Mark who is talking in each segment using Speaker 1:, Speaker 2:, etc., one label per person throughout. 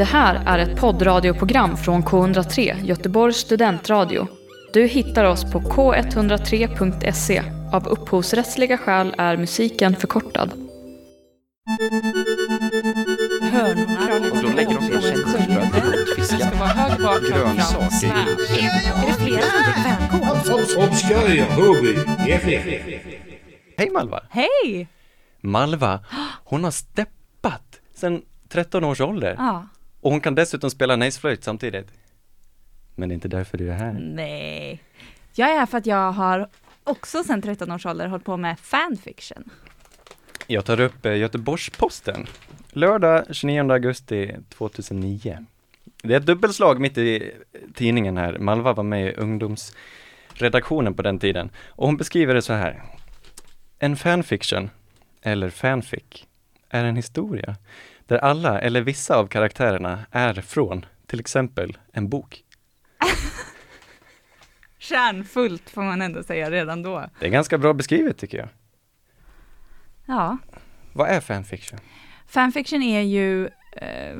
Speaker 1: Det här är ett poddradioprogram från K103, Göteborgs studentradio. Du hittar oss på k103.se. Av upphovsrättsliga skäl är musiken förkortad.
Speaker 2: Och då lägger de grönsaker.
Speaker 3: Är det flera som.
Speaker 2: Hej Malva!
Speaker 3: Hej!
Speaker 2: Malva, hon har steppat sedan 13 års ålder.
Speaker 3: Ja.
Speaker 2: Och hon kan dessutom spela nejsflöjt samtidigt. Men det är inte därför du är här.
Speaker 3: Nej. Jag är här för att jag har också sedan 13 års ålder hållit på med fanfiction.
Speaker 2: Jag tar upp eh, Göteborgs-Posten. Lördag 29 augusti 2009. Det är ett dubbelslag mitt i tidningen här. Malva var med i ungdomsredaktionen på den tiden. Och hon beskriver det så här. En fanfiction, eller fanfic, är en historia där alla eller vissa av karaktärerna är från till exempel en bok.
Speaker 3: Kärnfullt får man ändå säga redan då.
Speaker 2: Det är ganska bra beskrivet tycker jag.
Speaker 3: Ja.
Speaker 2: Vad är fanfiction?
Speaker 3: Fanfiction är ju eh,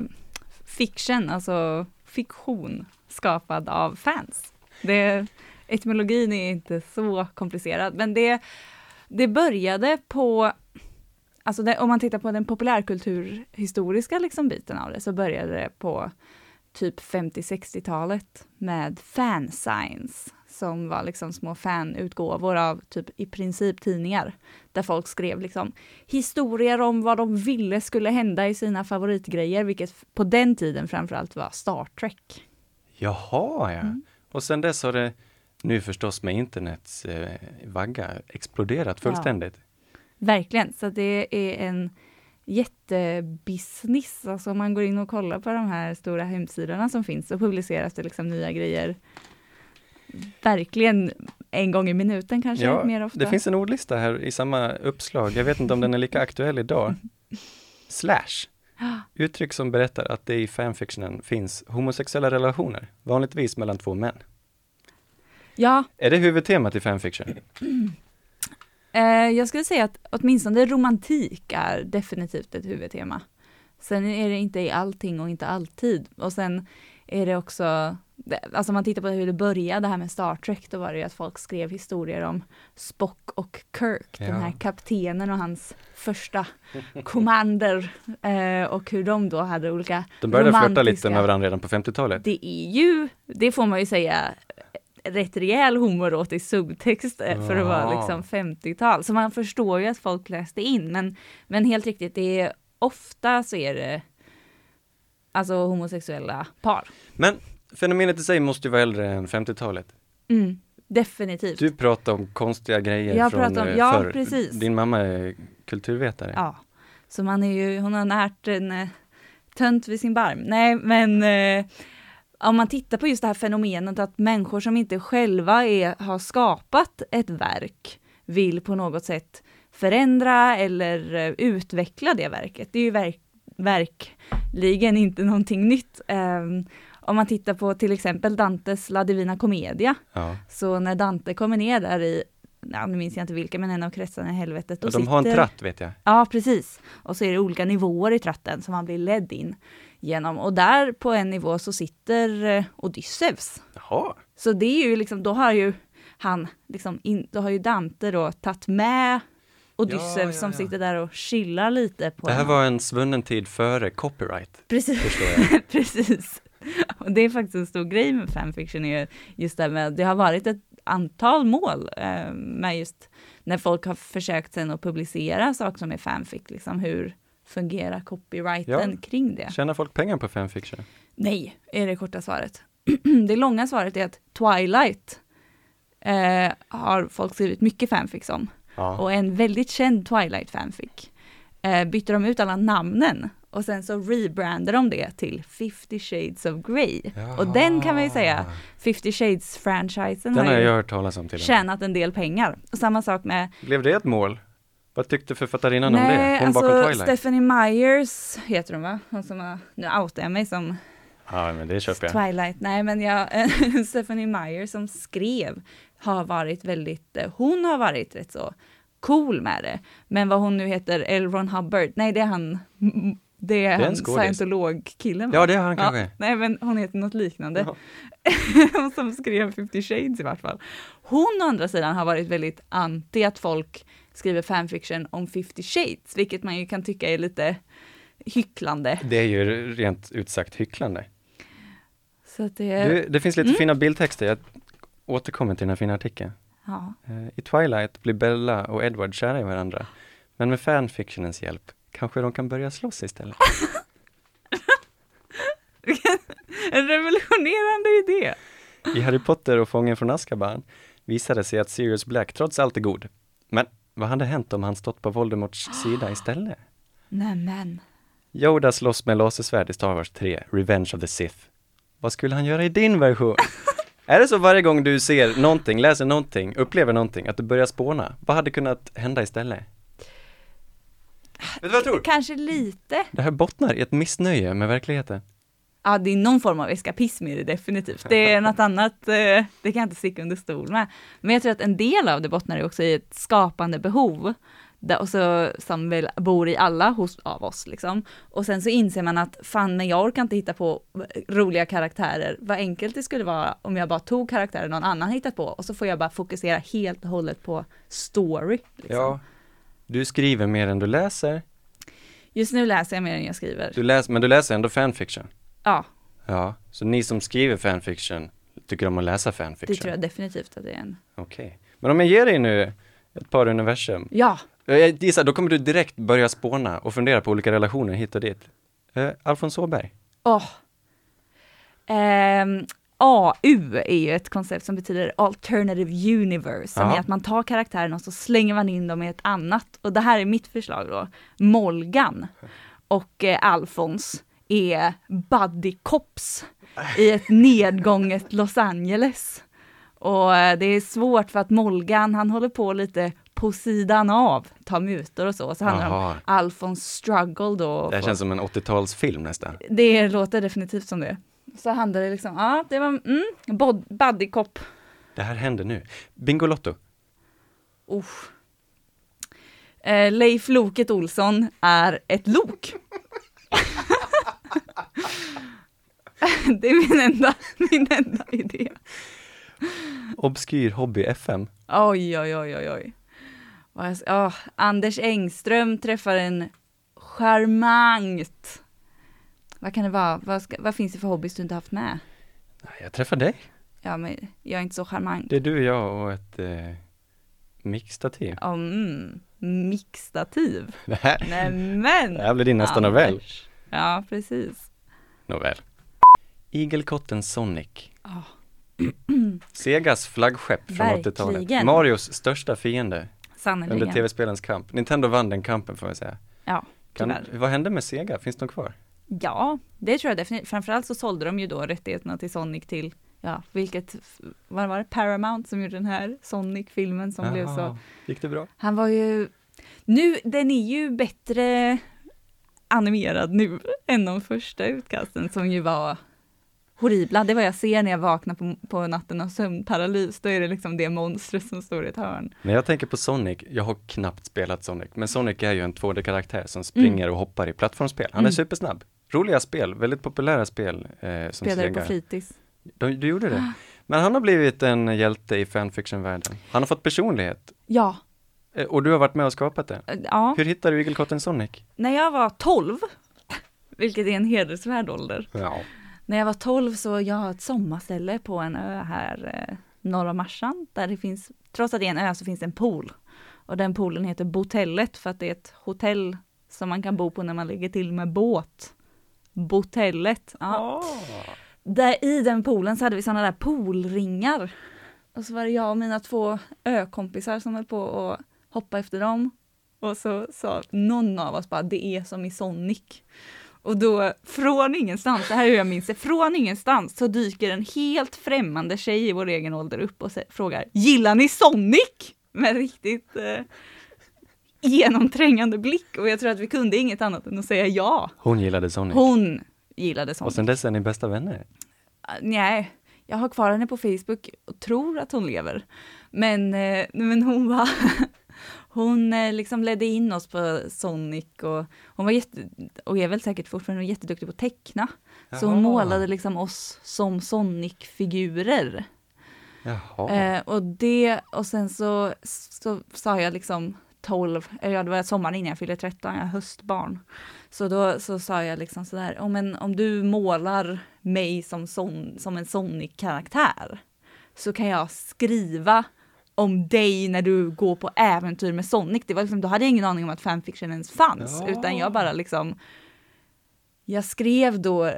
Speaker 3: fiction, alltså fiktion skapad av fans. Det, etymologin är inte så komplicerad, men det, det började på Alltså det, om man tittar på den populärkulturhistoriska liksom biten av det, så började det på typ 50-60-talet med fansigns, som var liksom små fanutgåvor av typ i princip tidningar, där folk skrev liksom historier om vad de ville skulle hända i sina favoritgrejer, vilket på den tiden framförallt var Star Trek.
Speaker 2: Jaha, ja.
Speaker 3: Mm.
Speaker 2: Och sen dess har det, nu förstås med internets eh, vagga, exploderat fullständigt.
Speaker 3: Verkligen, så det är en jättebusiness. Alltså om man går in och kollar på de här stora hemsidorna som finns så publiceras det liksom nya grejer verkligen en gång i minuten kanske,
Speaker 2: Ja,
Speaker 3: mer ofta.
Speaker 2: det finns en ordlista här i samma uppslag. Jag vet inte om den är lika aktuell idag. Slash. Uttryck som berättar att det i fanfictionen finns homosexuella relationer, vanligtvis mellan två män.
Speaker 3: Ja,
Speaker 2: Är det huvudtemat i fanfiction?
Speaker 3: eh, jag skulle säga att åtminstone romantik är definitivt ett huvudtema. Sen är det inte i allting och inte alltid. Och sen är det också, alltså om man tittar på hur det började, det här med Star Trek, då var det ju att folk skrev historier om Spock och Kirk,
Speaker 2: Ja.
Speaker 3: den här kaptenen och hans första commander, eh, och hur de då hade olika
Speaker 2: De började flirta lite
Speaker 3: romantiska-
Speaker 2: med varandra redan på 50-talet.
Speaker 3: Det är ju, det får man ju säga, rätt rejäl homoerotisk subtext eh, för att vara liksom 50-tal. Så man förstår ju att folk läste in, men, men helt riktigt, det är ofta så är det alltså homosexuella par.
Speaker 2: Men fenomenet i sig måste ju vara äldre än 50-talet.
Speaker 3: Mm, definitivt.
Speaker 2: Du pratar om konstiga grejer
Speaker 3: Jag
Speaker 2: från
Speaker 3: om-
Speaker 2: eh,
Speaker 3: ja,
Speaker 2: förr.
Speaker 3: precis.
Speaker 2: Din mamma är kulturvetare.
Speaker 3: Ja, så man är ju, hon har närt en eh, tönt vid sin barm. Nej, men eh, om man tittar på just det här fenomenet att människor som inte själva är, har skapat ett verk vill på något sätt förändra eller eh, utveckla det verket. Det är ju verk, verkligen inte någonting nytt. Ehm, om man tittar på till exempel Dantes La Divina Commedia,
Speaker 2: Ja.
Speaker 3: så när Dante kommer ner där i, ja, nu minns jag inte vilka, men en av kretsarna i helvetet. då
Speaker 2: De har en
Speaker 3: sitter-
Speaker 2: tratt vet jag.
Speaker 3: Ja, precis. Och så är det olika nivåer i tratten som man blir ledd in genom. Och där på en nivå så sitter eh, Odysseus.
Speaker 2: Jaha.
Speaker 3: Så det är ju liksom, då har ju han, liksom in, då har ju Dante då tagit med Odysseus
Speaker 2: Ja, ja,
Speaker 3: som
Speaker 2: ja.
Speaker 3: sitter där och chillar lite på
Speaker 2: Det här
Speaker 3: honom.
Speaker 2: var en svunnen tid före copyright,
Speaker 3: Precis.
Speaker 2: förstår jag.
Speaker 3: Precis. Och det är faktiskt en stor grej med fanfiction, är just det här med, det har varit ett antal mål eh, med just när folk har försökt sen att publicera saker som är fanfic, liksom hur fungerar copyrighten
Speaker 2: Ja.
Speaker 3: kring det?
Speaker 2: Tjänar folk pengar på fanfiction?
Speaker 3: Nej, är det korta svaret. det långa svaret är att Twilight eh, har folk skrivit mycket fanfics om.
Speaker 2: Ja.
Speaker 3: Och en väldigt känd Twilight fanfic eh, bytte de ut alla namnen och sen så rebrandade de det till 50 shades of Grey. Och den kan man ju säga, 50 shades-franchisen har
Speaker 2: har jag hört talas om till
Speaker 3: tjänat en del pengar. Och samma sak med
Speaker 2: Blev det ett mål? Vad tyckte författarinnan om det?
Speaker 3: Nej,
Speaker 2: Hon bakom
Speaker 3: alltså
Speaker 2: Twilight?
Speaker 3: Stephanie Myers heter hon va? Hon som har, nu outar jag mig som
Speaker 2: Ja, men det köper jag.
Speaker 3: Twilight. Nej, men jag, Stephanie Meyer som skrev har varit väldigt, eh, hon har varit rätt så cool med det. Men vad hon nu heter, L. Ron Hubbard, nej det är han Det är,
Speaker 2: en
Speaker 3: han
Speaker 2: skådis.
Speaker 3: scientologkillen?
Speaker 2: Ja, det är han kanske.
Speaker 3: Nej men hon heter något liknande. Hon som skrev 50 shades i vart fall. Hon å andra sidan har varit väldigt anti att folk skriver fanfiction om 50 shades, vilket man ju kan tycka är lite hycklande.
Speaker 2: Det är ju rent ut sagt hycklande.
Speaker 3: Så att det,
Speaker 2: Du, det finns lite
Speaker 3: Mm.
Speaker 2: fina bildtexter, jag återkommer till den här fina artikeln.
Speaker 3: ja.
Speaker 2: Eh, I Twilight blir Bella och Edward kära i varandra, men med fanfictionens hjälp kanske de kan börja slåss istället.
Speaker 3: En revolutionerande idé!
Speaker 2: I Harry Potter och Fången från Azkaban visade sig att Sirius Black trots allt är god. Men vad hade hänt om han stått på Voldemorts sida istället?
Speaker 3: Nämen.
Speaker 2: Yoda slåss med lasersvärd i Star Wars 3, Revenge of the Sith. Vad skulle han göra i din version? är det så varje gång du ser någonting, läser någonting, upplever någonting, att du börjar spåna? Vad hade kunnat hända istället? Vet du vad jag tror?
Speaker 3: Kanske lite.
Speaker 2: Det här bottnar i ett missnöje med verkligheten.
Speaker 3: Ja, det är någon form av eskapism i det definitivt. Det är något annat, eh, det kan jag inte sticka under stol med. Men jag tror att en del av det bottnar också i ett skapande behov. Och så, som väl bor i alla hos, av oss liksom. Och sen så inser man att fan, men jag orkar inte hitta på roliga karaktärer. Vad enkelt det skulle vara om jag bara tog karaktärer någon annan hittat på och så får jag bara fokusera helt och hållet på story. Liksom.
Speaker 2: Ja. Du skriver mer än du läser,
Speaker 3: Just nu läser jag mer än jag skriver.
Speaker 2: du läser, men du läser ändå fanfiction.
Speaker 3: Ja,
Speaker 2: Ja, så ni som skriver fanfiction tycker om att läsa fanfiction?
Speaker 3: det tror jag definitivt att det är en.
Speaker 2: Okej. Men om jag ger dig nu ett par universum,
Speaker 3: Ja,
Speaker 2: jag gissar, då kommer du direkt börja spåna och fundera på olika relationer hit och dit. Uh, Alfons Åberg?
Speaker 3: Åh. Ehm, AU är ju ett koncept som betyder Alternative Universe, som
Speaker 2: Ja.
Speaker 3: är att man tar karaktären och så slänger man in dem i ett annat. Och det här är mitt förslag då. Molgan och eh, Alfons är buddy cops i ett nedgånget Los Angeles. Och eh, det är svårt för att Molgan, han håller på lite på sidan av, tar mutor och så. Så handlar det om. Alfons struggle då.
Speaker 2: Det känns som en 80-talsfilm nästan.
Speaker 3: det låter definitivt som det. Så handlar det liksom, ja det var, mm, bod, buddy cop.
Speaker 2: Det här händer nu. Bingolotto.
Speaker 3: Usch. Eh, Leif Loket Olsson är ett lok. det är min enda, min enda idé.
Speaker 2: Obskyr hobby FM.
Speaker 3: Oj, oj, oj, oj, oj. Ja, Anders Engström träffar en charmant. Vad kan det vara? Vad, ska, vad finns det för hobbys du inte haft med?
Speaker 2: Nej, Jag träffar dig.
Speaker 3: Ja, men jag är inte så charmant.
Speaker 2: Det är du, jag och ett eh, mixtativ.
Speaker 3: Ja, Mm, mixtativ.
Speaker 2: Det här,
Speaker 3: Nämen!
Speaker 2: det här blir din nästa novell.
Speaker 3: Anders. Ja, precis.
Speaker 2: Novell. Igelkotten Sonic.
Speaker 3: Ja.
Speaker 2: Segas flaggskepp från
Speaker 3: Verkligen.
Speaker 2: 80-talet. Marios största fiende under
Speaker 3: Sannerligen.
Speaker 2: tv-spelens kamp. Nintendo vann den kampen får jag säga.
Speaker 3: Ja,
Speaker 2: Kan,
Speaker 3: tyvärr.
Speaker 2: vad hände med Sega? Finns de kvar?
Speaker 3: Ja, det tror jag definitivt. Framförallt så sålde de ju då rättigheterna till Sonic till, ja, vilket, vad var det, Paramount som gjorde den här Sonic-filmen som blev så.
Speaker 2: Gick det bra?
Speaker 3: Han var ju, nu, den är ju bättre animerad nu än de första utkasten som ju var horribla. Det var jag ser när jag vaknar på, på natten av sömnparalys. Då är det liksom det monstret som står i ett hörn.
Speaker 2: När jag tänker på Sonic, jag har knappt spelat Sonic, men Sonic är ju en 2D-karaktär som springer och hoppar i plattformsspel. Han är
Speaker 3: Mm.
Speaker 2: supersnabb. Roliga spel, väldigt populära spel. Eh, som
Speaker 3: Spelade på fritids.
Speaker 2: Du, du gjorde det? Men han har blivit en hjälte i fanfiction-världen. Han har fått personlighet.
Speaker 3: Ja,
Speaker 2: Eh, och du har varit med och skapat det.
Speaker 3: ja.
Speaker 2: Hur hittade du Igelkotten Sonic?
Speaker 3: När jag var 12, vilket är en hedersvärd ålder,
Speaker 2: Ja.
Speaker 3: När jag var 12 så jag har ett sommarställe på en ö här eh, norr om Marsan där det finns, trots att det är en ö så finns det en pool. Och den poolen heter Botellet för att det är ett hotell som man kan bo på när man lägger till med båt. Botellet. Ja. Där i den poolen så hade vi sådana där poolringar. Och så var det jag och mina två ökompisar som höll på att hoppa efter dem. Och så sa någon av oss bara, det är som i Sonic. Och då från ingenstans, det här är hur jag minns det, från ingenstans så dyker en helt främmande tjej i vår egen ålder upp och frågar Gillar ni Sonic? Med riktigt eh, genomträngande blick och jag tror att vi kunde inget annat än att säga ja.
Speaker 2: Hon gillade Sonic.
Speaker 3: Hon gillade
Speaker 2: Och
Speaker 3: Sonic.
Speaker 2: sen dess är ni bästa vänner.
Speaker 3: Ah, Nej, jag har kvar henne på Facebook och tror att hon lever. Men, eh, men hon var hon eh, liksom ledde in oss på Sonic och hon var jätte, och är väl säkert fortfarande jätteduktig på att teckna. Så hon
Speaker 2: Jaha.
Speaker 3: målade liksom oss som Sonic-figurer.
Speaker 2: Jaha.
Speaker 3: Eh, och det, och sen så, så sa jag liksom 12, eller ja det var sommaren innan jag fyllde 13, jag är höstbarn. Så då så sa jag liksom sådär, oh, men om du målar mig som, son, som en Sonic-karaktär så kan jag skriva om dig när du går på äventyr med Sonic. Det var liksom, då hade jag ingen aning om att fanfiction ens fanns,
Speaker 2: Ja.
Speaker 3: utan jag bara liksom jag skrev då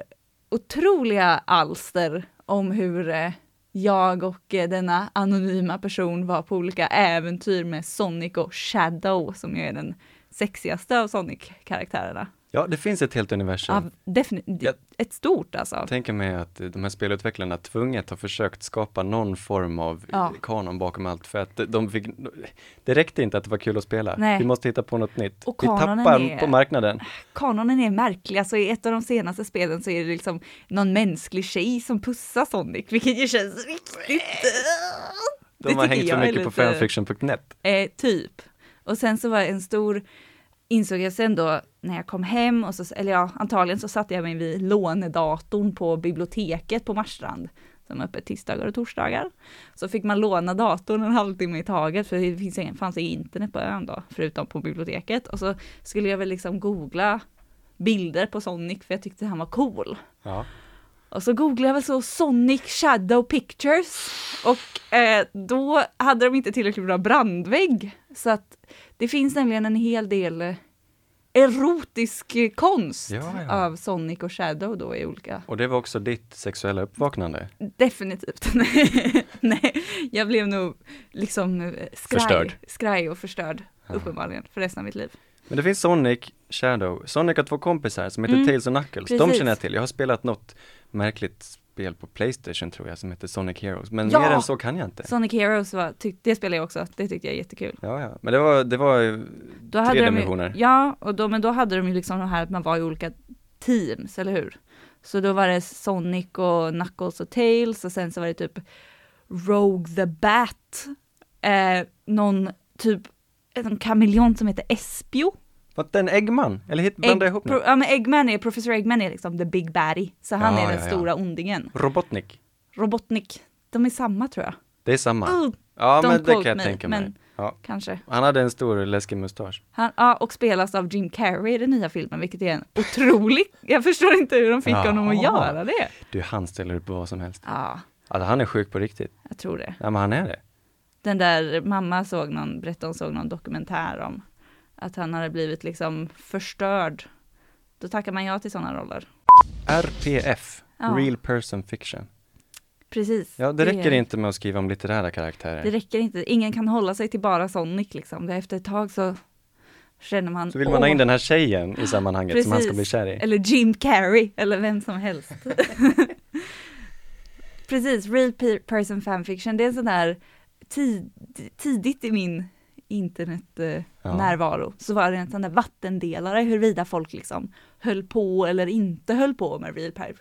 Speaker 3: otroliga alster om hur eh, jag och eh, denna anonyma person var på olika äventyr med Sonic och Shadow som ju är den sexigaste av Sonic-karaktärerna.
Speaker 2: Ja, det finns ett helt universum.
Speaker 3: Ja, definitivt. Ett stort alltså.
Speaker 2: Jag tänker mig att de här spelutvecklarna tvunget har försökt skapa någon form av
Speaker 3: Ja.
Speaker 2: kanon bakom allt för att de fick, det räckte inte att det var kul att spela.
Speaker 3: Nej.
Speaker 2: Vi måste hitta på något nytt.
Speaker 3: Och
Speaker 2: Vi tappar
Speaker 3: är-
Speaker 2: på marknaden.
Speaker 3: Kanonen är märklig, alltså i ett av de senaste spelen så är det liksom någon mänsklig tjej som pussar Sonic, vilket ju känns riktigt...
Speaker 2: De har hängt för mycket på fanfiction.net.
Speaker 3: Eh, typ. Och sen så var det en stor, insåg jag sen då när jag kom hem, och så, eller ja, antagligen så satte jag mig vid lånedatorn på biblioteket på Marstrand, som är öppet tisdagar och torsdagar. Så fick man låna datorn en halvtimme i taget, för det finns ingen, fanns inget internet på ön då, förutom på biblioteket. Och så skulle jag väl liksom googla bilder på Sonic, för jag tyckte han var cool.
Speaker 2: Ja.
Speaker 3: Och så googlade jag väl så Sonic Shadow Pictures och eh, då hade de inte tillräckligt bra brandvägg. Så att det finns nämligen en hel del erotisk konst
Speaker 2: Ja, ja.
Speaker 3: av Sonic och Shadow då i olika,
Speaker 2: Och det var också ditt sexuella uppvaknande.
Speaker 3: definitivt. Nej, jag blev nog liksom eh, skraj,
Speaker 2: Förstörd.
Speaker 3: skraj och förstörd
Speaker 2: Ja.
Speaker 3: uppenbarligen för resten av mitt liv.
Speaker 2: Men det finns Sonic, Shadow. Sonic har två kompisar som heter
Speaker 3: Mm,
Speaker 2: Tails och Knuckles. De
Speaker 3: precis.
Speaker 2: känner jag till. Jag har spelat något märkligt spel på Playstation tror jag som heter Sonic Heroes. Men
Speaker 3: Ja!
Speaker 2: mer än så kan jag inte.
Speaker 3: Sonic Heroes var, tyck, det spelade jag också, det tyckte jag är jättekul.
Speaker 2: Ja, ja. Men det var, det var
Speaker 3: Då
Speaker 2: tre
Speaker 3: de ju-
Speaker 2: dimensioner.
Speaker 3: Ja, och då, men då hade de ju liksom det här att man var i olika teams, eller hur? Så då var det Sonic och Knuckles och Tails och sen så var det typ Rogue the Bat, eh, någon typ en kameleont som heter Espio.
Speaker 2: Var det en Eggman? Eller hit, blanda ihop nu.
Speaker 3: Pro, ja men Eggman är, Professor Eggman är liksom the big baddie, så han
Speaker 2: Ja,
Speaker 3: är den
Speaker 2: ja, ja.
Speaker 3: stora ondingen.
Speaker 2: Robotnik.
Speaker 3: Robotnik, de är samma tror jag.
Speaker 2: Det är samma.
Speaker 3: Oh,
Speaker 2: ja, men det kan jag
Speaker 3: me,
Speaker 2: tänka mig. Ja.
Speaker 3: kanske.
Speaker 2: Han hade en stor läskig mustasch.
Speaker 3: Han, ja, och spelas av Jim Carrey i den nya filmen, vilket är en otrolig... Jag förstår inte hur de fick
Speaker 2: Jaha.
Speaker 3: honom att göra det.
Speaker 2: Du, han ställer upp på vad som helst.
Speaker 3: Ja,
Speaker 2: Alltså han är sjuk på riktigt.
Speaker 3: jag tror det.
Speaker 2: Ja, men han är det.
Speaker 3: Den där mamma såg någon, berättade hon såg någon dokumentär om att han hade blivit liksom förstörd. Då tackar man ja till sådana roller.
Speaker 2: RPF.
Speaker 3: Ja.
Speaker 2: Real Person Fiction.
Speaker 3: Precis.
Speaker 2: Ja, det räcker inte med att skriva om litterära karaktärer.
Speaker 3: Det räcker inte. Ingen kan hålla sig till bara Sonic liksom. Det efter ett tag så känner man...
Speaker 2: Så vill man ha in den här tjejen i sammanhanget som han ska
Speaker 3: Precis.
Speaker 2: bli kär i.
Speaker 3: Eller Jim Carrey, eller vem som helst. Precis, real pe- person fanfiction, det är en sån där tid, tidigt i min internet eh,
Speaker 2: Ja.
Speaker 3: närvaro så var det en sån där vattendelare huruvida folk liksom höll på eller inte höll på med real, per-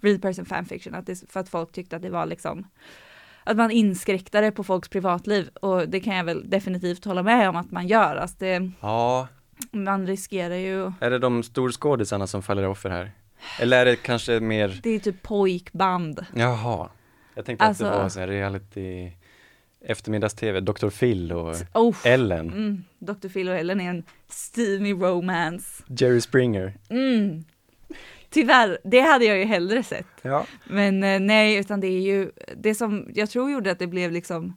Speaker 3: real person fanfiction, att det, för att folk tyckte att det var liksom att man inskräktade på folks privatliv och det kan jag väl definitivt hålla med om att man gör. Alltså det,
Speaker 2: Ja,
Speaker 3: man riskerar ju
Speaker 2: är det de storskådisarna som faller offer här? Eller är det kanske mer,
Speaker 3: Det är typ pojkband.
Speaker 2: jaha. Jag tänkte att det
Speaker 3: Alltså-
Speaker 2: var så här reality, eftermiddags-tv, Dr. Phil och
Speaker 3: Oh.
Speaker 2: Ellen,
Speaker 3: Mm, Dr. Phil och Ellen är en steamy romance.
Speaker 2: Jerry Springer.
Speaker 3: Mm. Tyvärr, det hade jag ju hellre sett.
Speaker 2: Ja.
Speaker 3: Men eh, nej, utan det är ju det som jag tror gjorde att det blev liksom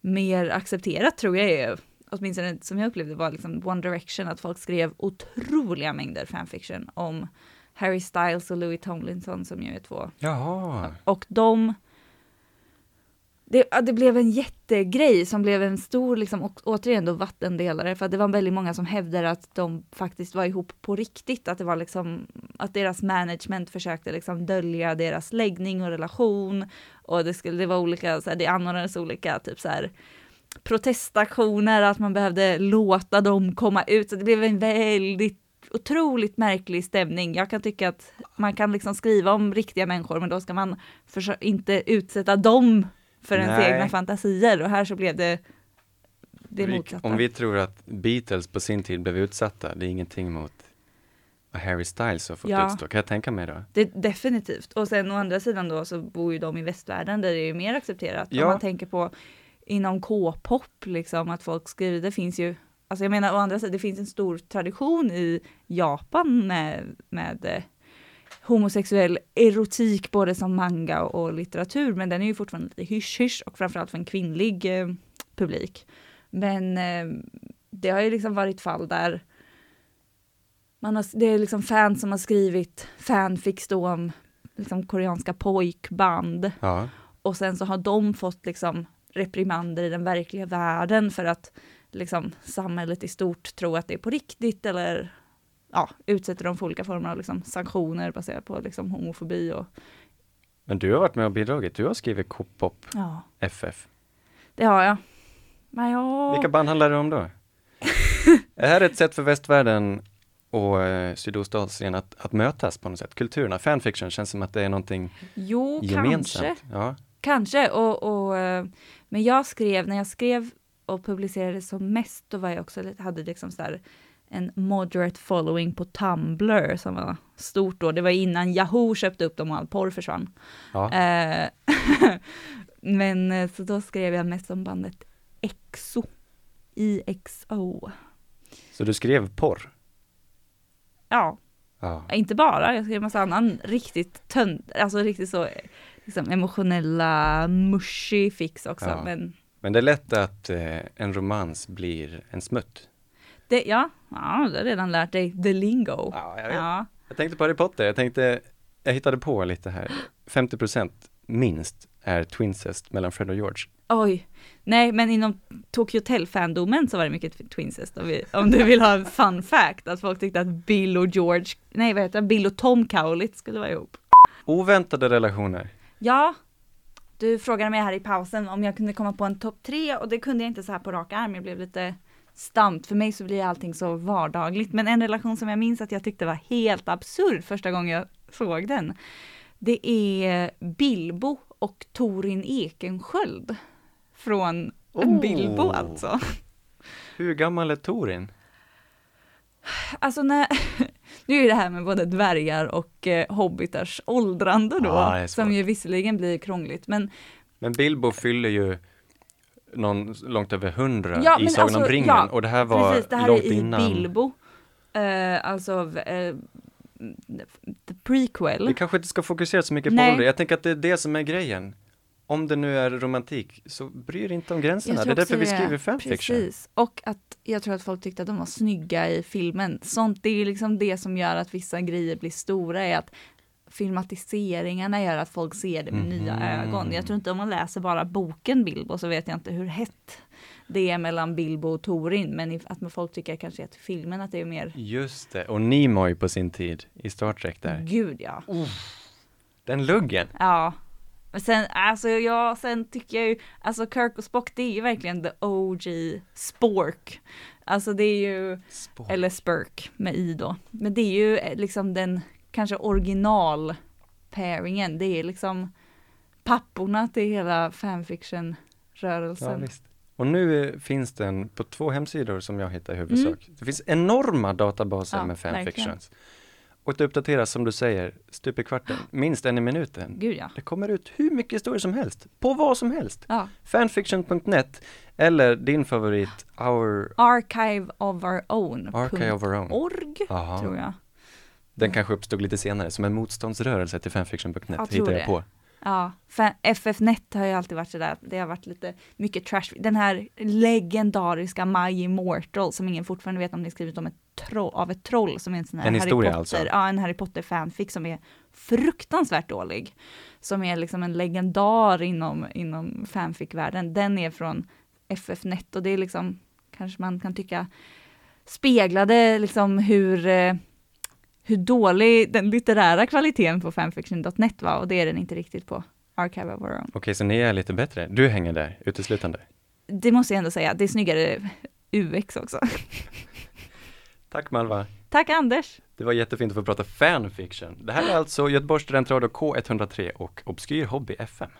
Speaker 3: mer accepterat tror jag är, åtminstone som jag upplevde var liksom One Direction, att folk skrev otroliga mängder fanfiction om Harry Styles och Louis Tomlinson som ju är två
Speaker 2: Jaha.
Speaker 3: Och de... Det, det blev en jättegrej som blev en stor, liksom, och, återigen då vattendelare, för att det var väldigt många som hävdade att de faktiskt var ihop på riktigt, att det var liksom, att deras management försökte liksom dölja deras läggning och relation, och det skulle, det var olika, så här, det anordnades olika, typ så här, protestaktioner, att man behövde låta dem komma ut, så det blev en väldigt otroligt märklig stämning. Jag kan tycka att man kan liksom skriva om riktiga människor, men då ska man inte utsätta dem för ens
Speaker 2: Nej.
Speaker 3: egna fantasier. Och här så blev det det
Speaker 2: Vi-
Speaker 3: motsatta.
Speaker 2: Om vi tror att Beatles på sin tid blev utsatta, det är ingenting mot vad Harry Styles har fått
Speaker 3: Ja.
Speaker 2: utstå, kan jag tänka mig då?
Speaker 3: Det, definitivt. Och sen å andra sidan då så bor ju de i västvärlden där det är mer accepterat.
Speaker 2: Ja.
Speaker 3: Om man tänker på inom K-pop, liksom att folk skriver, det finns ju, alltså jag menar å andra sidan, det finns en stor tradition i Japan med, med eh, homosexuell erotik både som manga och litteratur, men den är ju fortfarande lite hysch-hysch och framförallt för en kvinnlig eh, publik. Men eh, det har ju liksom varit fall där man har, det är liksom fans som har skrivit fanfics då om liksom koreanska pojkband
Speaker 2: Ja,
Speaker 3: och sen så har de fått liksom reprimander i den verkliga världen för att liksom samhället i stort tror att det är på riktigt eller ja, utsätter dem för olika former av liksom sanktioner baserat på liksom homofobi och
Speaker 2: men du har varit med och bidragit, du har skrivit K-pop
Speaker 3: ja,
Speaker 2: FF.
Speaker 3: det har jag. Men ja,
Speaker 2: Vilka band handlar det om då? är det här ett sätt för västvärlden och eh, Sydostasien att, att mötas på något sätt? Kulturerna, fanfiction känns som att det är någonting
Speaker 3: jo,
Speaker 2: gemensamt.
Speaker 3: kanske.
Speaker 2: Ja.
Speaker 3: Kanske, och, och, eh, men jag skrev, när jag skrev och publicerade som mest, då var jag också, hade liksom så här en moderate following på Tumblr som var stort då. Det var innan Yahoo köpte upp dem och all porr försvann.
Speaker 2: Ja.
Speaker 3: Eh, men eh, så då skrev jag mest om bandet EXO. IXO.
Speaker 2: Så du skrev porr?
Speaker 3: Ja,
Speaker 2: Ja.
Speaker 3: inte bara, jag skrev massa annan riktigt tönt, alltså riktigt så liksom emotionella mushy fix också.
Speaker 2: Ja.
Speaker 3: Men
Speaker 2: Men det är lätt att eh, en romans blir en smutt.
Speaker 3: Det, ja, ja, du har redan lärt dig the lingo.
Speaker 2: Ja, jag vet.
Speaker 3: Ja,
Speaker 2: Jag tänkte på Harry Potter, jag tänkte, jag hittade på lite här. 50% minst är twincest mellan Fred och George.
Speaker 3: oj. Nej, men inom Tokyo Hotel-fandomen så var det mycket twincest. Om, vi, om du vill ha en fun fact, att folk tyckte att Bill och George, nej vad heter det, Bill och Tom Cowlitz skulle vara ihop.
Speaker 2: Oväntade relationer.
Speaker 3: Ja, du frågade mig här i pausen om jag kunde komma på en topp tre och det kunde jag inte så här på rak arm. Jag blev lite stampt. För mig så blir allting så vardagligt. Men en relation som jag minns att jag tyckte var helt absurd första gången jag såg den. Det är Bilbo och Torin Ekensköld. Från
Speaker 2: Oh.
Speaker 3: Bilbo alltså.
Speaker 2: Hur gammal är Torin?
Speaker 3: Alltså när, nu är det här med både dvärgar och eh, hobbitars åldrande då,
Speaker 2: svårt.
Speaker 3: som ju visserligen blir krångligt, men
Speaker 2: Men Bilbo fyller ju någon, långt över hundra
Speaker 3: Ja,
Speaker 2: i Sagan
Speaker 3: alltså,
Speaker 2: om ringen
Speaker 3: ja,
Speaker 2: och det här var
Speaker 3: Precis, det här
Speaker 2: långt
Speaker 3: är i
Speaker 2: innan.
Speaker 3: Bilbo. Eh, alltså eh, the prequel.
Speaker 2: Vi kanske inte ska fokusera så mycket på
Speaker 3: Nej.
Speaker 2: ålder. Jag tänker att det är det som är grejen. Om det nu är romantik, så bry er inte om gränserna. Det är därför vi skriver fanfiction.
Speaker 3: Precis, och att jag tror att folk tyckte att de var snygga i filmen. Sånt, det är ju liksom det som gör att vissa grejer blir stora, är att filmatiseringarna gör att folk ser det med nya
Speaker 2: Mhm.
Speaker 3: ögon. Jag tror inte om man läser bara boken Bilbo så vet jag inte hur hett det är mellan Bilbo och Torin, men att folk tycker kanske att filmen att det är mer
Speaker 2: Just det, och Nimoy på sin tid i Star Trek där.
Speaker 3: Gud ja.
Speaker 2: Den luggen.
Speaker 3: Ja. Men sen, alltså ja, sen tycker jag ju, alltså Kirk och Spock det är ju verkligen the OG Spork. Alltså det är ju,
Speaker 2: Spår.
Speaker 3: eller Spurk med i då. Men det är ju eh, liksom den kanske original pairingen. Det är liksom papporna till hela
Speaker 2: Ja,
Speaker 3: fanfiction-rörelsen.
Speaker 2: visst. Och nu finns den på två hemsidor som jag hittar i huvudsak.
Speaker 3: Mm.
Speaker 2: Det finns enorma databaser
Speaker 3: Ja,
Speaker 2: med fanfictions.
Speaker 3: verkligen.
Speaker 2: Och det uppdateras som du säger, stup i kvarten, minst en i minuten.
Speaker 3: Gud ja.
Speaker 2: Det kommer ut hur mycket historier som helst, på vad som helst.
Speaker 3: ja.
Speaker 2: Fanfiction.net eller din favorit, Our
Speaker 3: Archive of our own.
Speaker 2: Archive of Our Own.
Speaker 3: Org,
Speaker 2: Aha.
Speaker 3: tror jag.
Speaker 2: Den kanske uppstod lite senare som en motståndsrörelse till fanfiction.net,
Speaker 3: Jag
Speaker 2: hittar jag
Speaker 3: det.
Speaker 2: på.
Speaker 3: Ja, FF-net har ju alltid varit sådär, det har varit lite mycket trash. Den här legendariska My Immortal som ingen fortfarande vet om det är skrivet om ett av ett troll som är en sån här
Speaker 2: En
Speaker 3: Harry Potter,
Speaker 2: alltså?
Speaker 3: ja en Harry Potter fanfic som är fruktansvärt dålig. Som är liksom en legendar inom, inom fanfic-världen. Den är från FF-net och det är liksom, kanske man kan tycka, speglade liksom hur eh, hur dålig den litterära kvaliteten på fanfiction.net var och det är den inte riktigt på Archive of Our Own.
Speaker 2: Okej, så ni är lite bättre. Du hänger där uteslutande.
Speaker 3: Det måste jag ändå säga, det är snyggare UX också.
Speaker 2: Tack Malva.
Speaker 3: Tack Anders!
Speaker 2: Det var jättefint att få prata fanfiction. Det här är alltså Göteborgs studentradio K103 och Obskyr Hobby FM.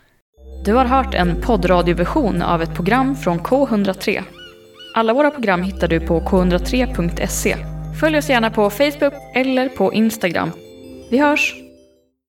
Speaker 1: Du har hört en poddradioversion av ett program från K103. Alla våra program hittar du på k103.se. Följ oss gärna på Facebook eller på Instagram. Vi hörs!